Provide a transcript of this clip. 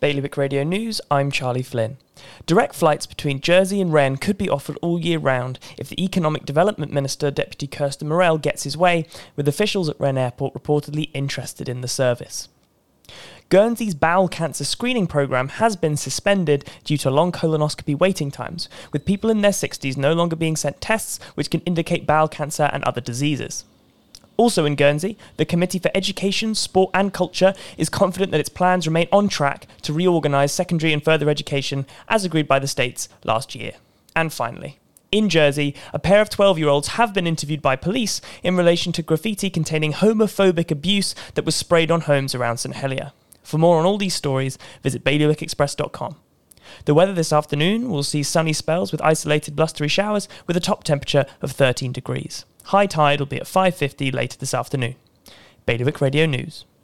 Bailiwick Radio News, I'm Charlie Flynn. Direct flights between Jersey and Rennes could be offered all year round if the Economic Development Minister, Deputy Kirsten Morel, gets his way, with officials at Rennes Airport reportedly interested in the service. Guernsey's bowel cancer screening programme has been suspended due to long colonoscopy waiting times, with people in their 60s no longer being sent tests which can indicate bowel cancer and other diseases. Also in Guernsey, the Committee for Education, Sport and Culture is confident that its plans remain on track to reorganise secondary and further education as agreed by the states last year. And finally, in Jersey, a pair of 12 year olds have been interviewed by police in relation to graffiti containing homophobic abuse that was sprayed on homes around St Helier. For more on all these stories, visit bailiwickexpress.com. The weather this afternoon will see sunny spells with isolated blustery showers with a top temperature of 13 degrees. High tide will be at 5.50 later this afternoon. Bailiwick Radio News.